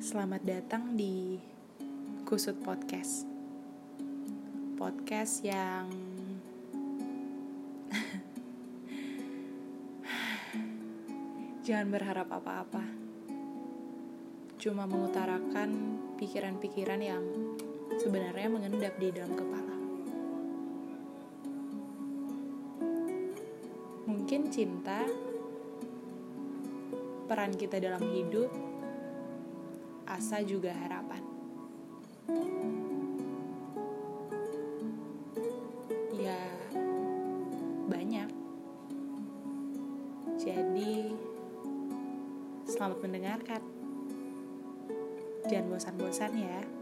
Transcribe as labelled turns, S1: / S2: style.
S1: Selamat datang di Kusut Podcast. Podcast yang jangan berharap apa-apa. Cuma mengutarakan pikiran-pikiran yang sebenarnya mengendap di dalam kepala. Mungkin cinta, peran kita dalam hidup, asa juga harapan. Ya, banyak. Jadi, selamat mendengarkan. Jangan bosan-bosan ya.